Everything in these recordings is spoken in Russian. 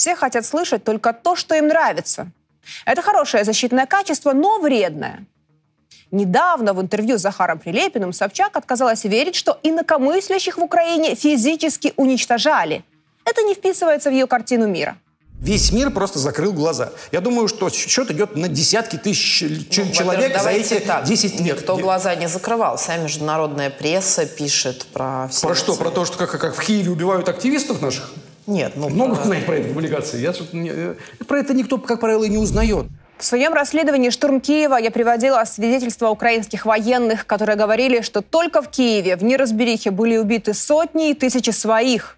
Все хотят слышать только то, что им нравится. Это хорошее защитное качество, но вредное. Недавно в интервью с Захаром Прилепиным Собчак отказалась верить, что инакомыслящих в Украине физически уничтожали. Это не вписывается в ее картину мира. Весь мир просто закрыл глаза. Я думаю, что счет идет на десятки тысяч ну, человек за эти так, 10 лет. Никто глаза не закрывал. Вся международная пресса пишет про все Про что? Про то, что как, как в Киеве убивают активистов наших? Нет. Ну, Много про... знает про это публикации. Я, не, э, про это никто, как правило, и не узнает. В своем расследовании «Штурм Киева» я приводила свидетельства украинских военных, которые говорили, что только в Киеве в неразберихе были убиты сотни и тысячи своих.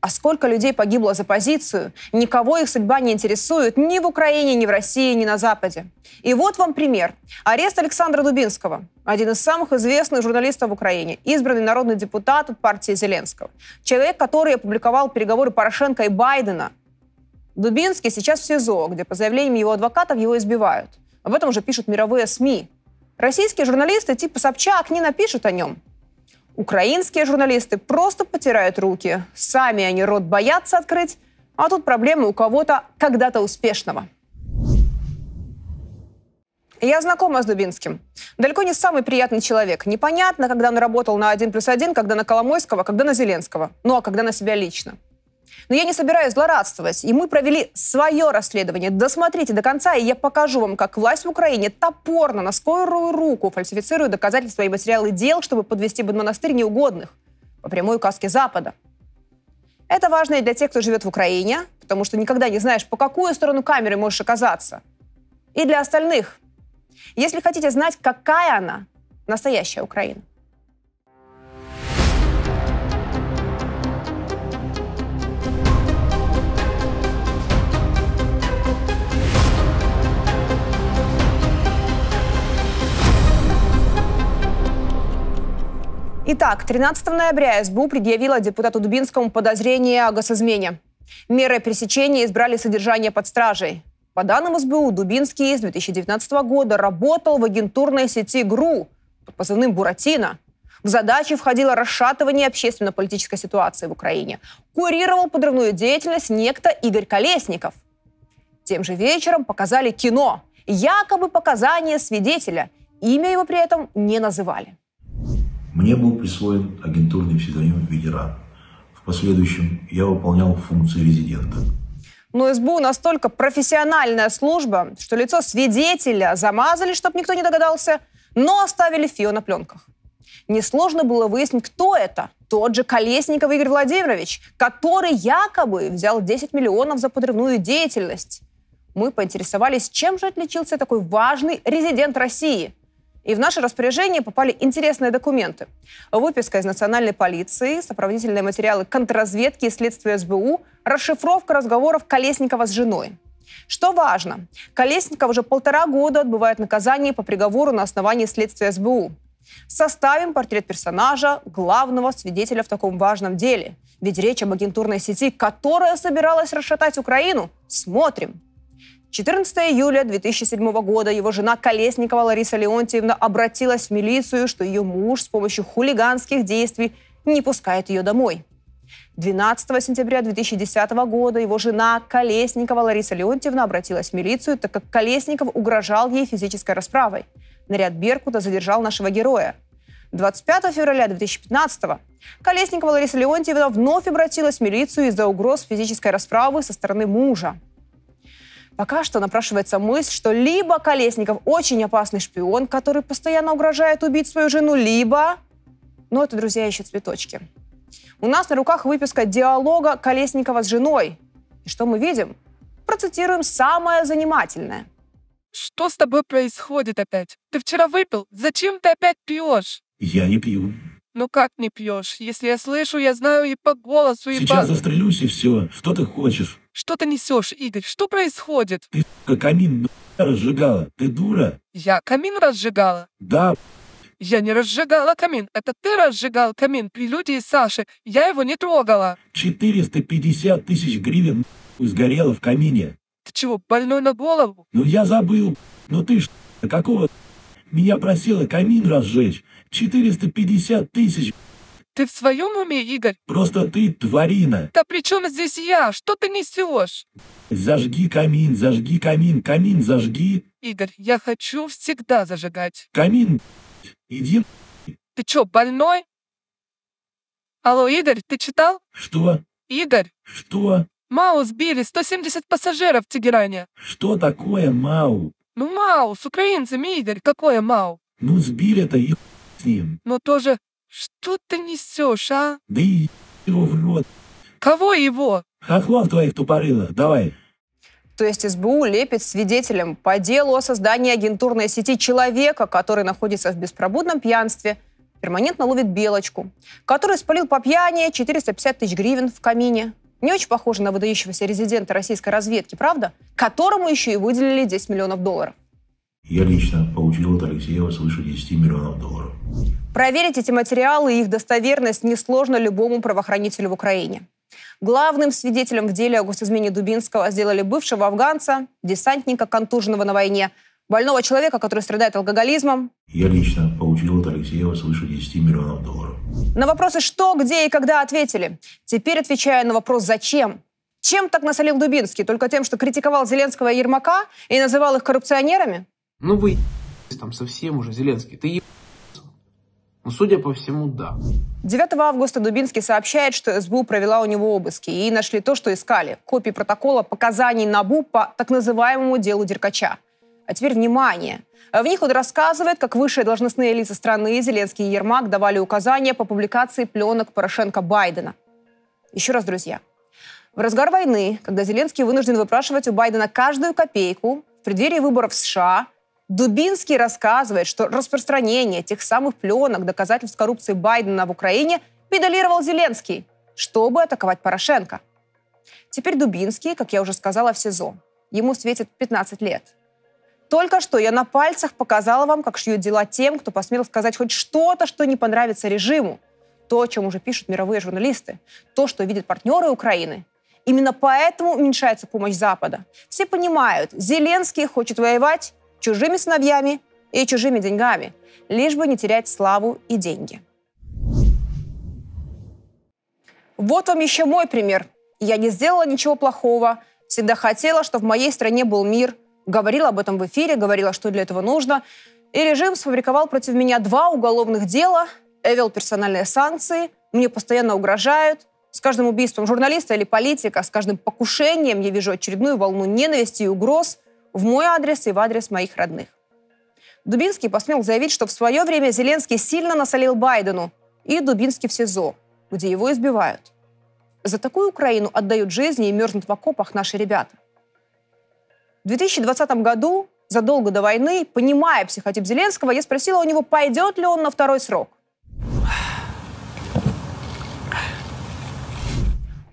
А сколько людей погибло за позицию, никого их судьба не интересует ни в Украине, ни в России, ни на Западе. И вот вам пример. Арест Александра Дубинского, один из самых известных журналистов в Украине, избранный народный депутат от партии Зеленского. Человек, который опубликовал переговоры Порошенко и Байдена. Дубинский сейчас в СИЗО, где по заявлениям его адвокатов его избивают. Об этом уже пишут мировые СМИ. Российские журналисты типа Собчак не напишут о нем. Украинские журналисты просто потирают руки. Сами они рот боятся открыть, а тут проблемы у кого-то когда-то успешного. Я знакома с Дубинским. Далеко не самый приятный человек. Непонятно, когда он работал на один плюс один, когда на Коломойского, когда на Зеленского. Ну, а когда на себя лично. Но я не собираюсь злорадствовать. И мы провели свое расследование. Досмотрите до конца, и я покажу вам, как власть в Украине топорно, на скорую руку фальсифицирует доказательства и материалы дел, чтобы подвести под монастырь неугодных по прямой указке Запада. Это важно и для тех, кто живет в Украине, потому что никогда не знаешь, по какую сторону камеры можешь оказаться. И для остальных. Если хотите знать, какая она, настоящая Украина. Итак, 13 ноября СБУ предъявила депутату Дубинскому подозрение о госизмене. Меры пресечения избрали содержание под стражей. По данным СБУ, Дубинский с 2019 года работал в агентурной сети ГРУ под позывным «Буратино». В задачи входило расшатывание общественно-политической ситуации в Украине. Курировал подрывную деятельность некто Игорь Колесников. Тем же вечером показали кино. Якобы показания свидетеля. Имя его при этом не называли. Мне был присвоен агентурный псевдоним «Ветеран». В последующем я выполнял функции резидента. Но СБУ настолько профессиональная служба, что лицо свидетеля замазали, чтобы никто не догадался, но оставили фио на пленках. Несложно было выяснить, кто это. Тот же Колесников Игорь Владимирович, который якобы взял 10 миллионов за подрывную деятельность. Мы поинтересовались, чем же отличился такой важный резидент России – и в наше распоряжение попали интересные документы. Выписка из национальной полиции, сопроводительные материалы контрразведки и следствия СБУ, расшифровка разговоров Колесникова с женой. Что важно, Колесников уже полтора года отбывает наказание по приговору на основании следствия СБУ. Составим портрет персонажа, главного свидетеля в таком важном деле. Ведь речь об агентурной сети, которая собиралась расшатать Украину. Смотрим. 14 июля 2007 года его жена Колесникова Лариса Леонтьевна обратилась в милицию, что ее муж с помощью хулиганских действий не пускает ее домой. 12 сентября 2010 года его жена Колесникова Лариса Леонтьевна обратилась в милицию, так как Колесников угрожал ей физической расправой. Наряд Беркута задержал нашего героя. 25 февраля 2015 Колесникова Лариса Леонтьевна вновь обратилась в милицию из-за угроз физической расправы со стороны мужа. Пока что напрашивается мысль, что либо Колесников очень опасный шпион, который постоянно угрожает убить свою жену, либо... Но это, друзья, еще цветочки. У нас на руках выписка диалога Колесникова с женой. И что мы видим? Процитируем самое занимательное. Что с тобой происходит опять? Ты вчера выпил? Зачем ты опять пьешь? Я не пью. Ну как не пьешь? Если я слышу, я знаю и по голосу, и Сейчас по... застрелюсь, и все. Что ты хочешь? Что ты несешь, Игорь? Что происходит? Ты, камин разжигала. Ты дура? Я камин разжигала? Да. Я не разжигала камин. Это ты разжигал камин при люди Саши. Я его не трогала. 450 тысяч гривен сгорело в камине. Ты чего, больной на голову? Ну я забыл. Ну ты ж какого меня просила камин разжечь. 450 тысяч. Ты в своем уме, Игорь? Просто ты тварина. Да при чем здесь я? Что ты несешь? Зажги камин, зажги камин, камин зажги. Игорь, я хочу всегда зажигать. Камин. Иди. Ты чё, больной? Алло, Игорь, ты читал? Что? Игорь, Что? Мау сбили 170 пассажиров в Тегеране. Что такое Мау? Ну, Мау, с украинцами, Игорь, какое Мау? Ну сбили-то и с ним. Но тоже, что ты несешь, а? Да и его в рот. Кого его? Хохлов твоих тупорылых, давай. То есть СБУ лепит свидетелем по делу о создании агентурной сети человека, который находится в беспробудном пьянстве, перманентно ловит белочку, который спалил по пьяни 450 тысяч гривен в камине. Не очень похоже на выдающегося резидента российской разведки, правда? Которому еще и выделили 10 миллионов долларов. Я лично получил от Алексеева свыше 10 миллионов долларов. Проверить эти материалы и их достоверность несложно любому правоохранителю в Украине. Главным свидетелем в деле о госизмене Дубинского сделали бывшего афганца, десантника, контуженного на войне, больного человека, который страдает алкоголизмом. Я лично получил от Алексеева свыше 10 миллионов долларов. На вопросы «что», «где» и «когда» ответили. Теперь отвечая на вопрос «зачем?». Чем так насолил Дубинский? Только тем, что критиковал Зеленского и Ермака и называл их коррупционерами? Ну вы там совсем уже, Зеленский, ты е***ся. Ну, судя по всему, да. 9 августа Дубинский сообщает, что СБУ провела у него обыски и нашли то, что искали. Копии протокола показаний НАБУ по так называемому делу Деркача. А теперь внимание. В них он рассказывает, как высшие должностные лица страны Зеленский и Ермак давали указания по публикации пленок Порошенко-Байдена. Еще раз, друзья. В разгар войны, когда Зеленский вынужден выпрашивать у Байдена каждую копейку, в преддверии выборов США – Дубинский рассказывает, что распространение тех самых пленок доказательств коррупции Байдена в Украине педалировал Зеленский, чтобы атаковать Порошенко. Теперь Дубинский, как я уже сказала, в СИЗО. Ему светит 15 лет. Только что я на пальцах показала вам, как шьют дела тем, кто посмел сказать хоть что-то, что не понравится режиму. То, о чем уже пишут мировые журналисты. То, что видят партнеры Украины. Именно поэтому уменьшается помощь Запада. Все понимают, Зеленский хочет воевать, чужими сыновьями и чужими деньгами, лишь бы не терять славу и деньги. Вот вам еще мой пример. Я не сделала ничего плохого, всегда хотела, чтобы в моей стране был мир, говорила об этом в эфире, говорила, что для этого нужно. И режим сфабриковал против меня два уголовных дела, ввел персональные санкции, мне постоянно угрожают. С каждым убийством журналиста или политика, с каждым покушением я вижу очередную волну ненависти и угроз – в мой адрес и в адрес моих родных. Дубинский посмел заявить, что в свое время Зеленский сильно насолил Байдену, и Дубинский в СИЗО, где его избивают. За такую Украину отдают жизни и мерзнут в окопах наши ребята. В 2020 году, задолго до войны, понимая психотип Зеленского, я спросила у него, пойдет ли он на второй срок.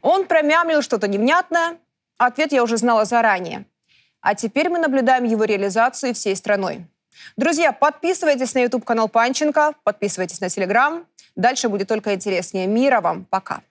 Он промямлил что-то невнятное. Ответ я уже знала заранее. А теперь мы наблюдаем его реализацию всей страной. Друзья, подписывайтесь на YouTube-канал Панченко, подписывайтесь на Telegram. Дальше будет только интереснее. Мира вам. Пока.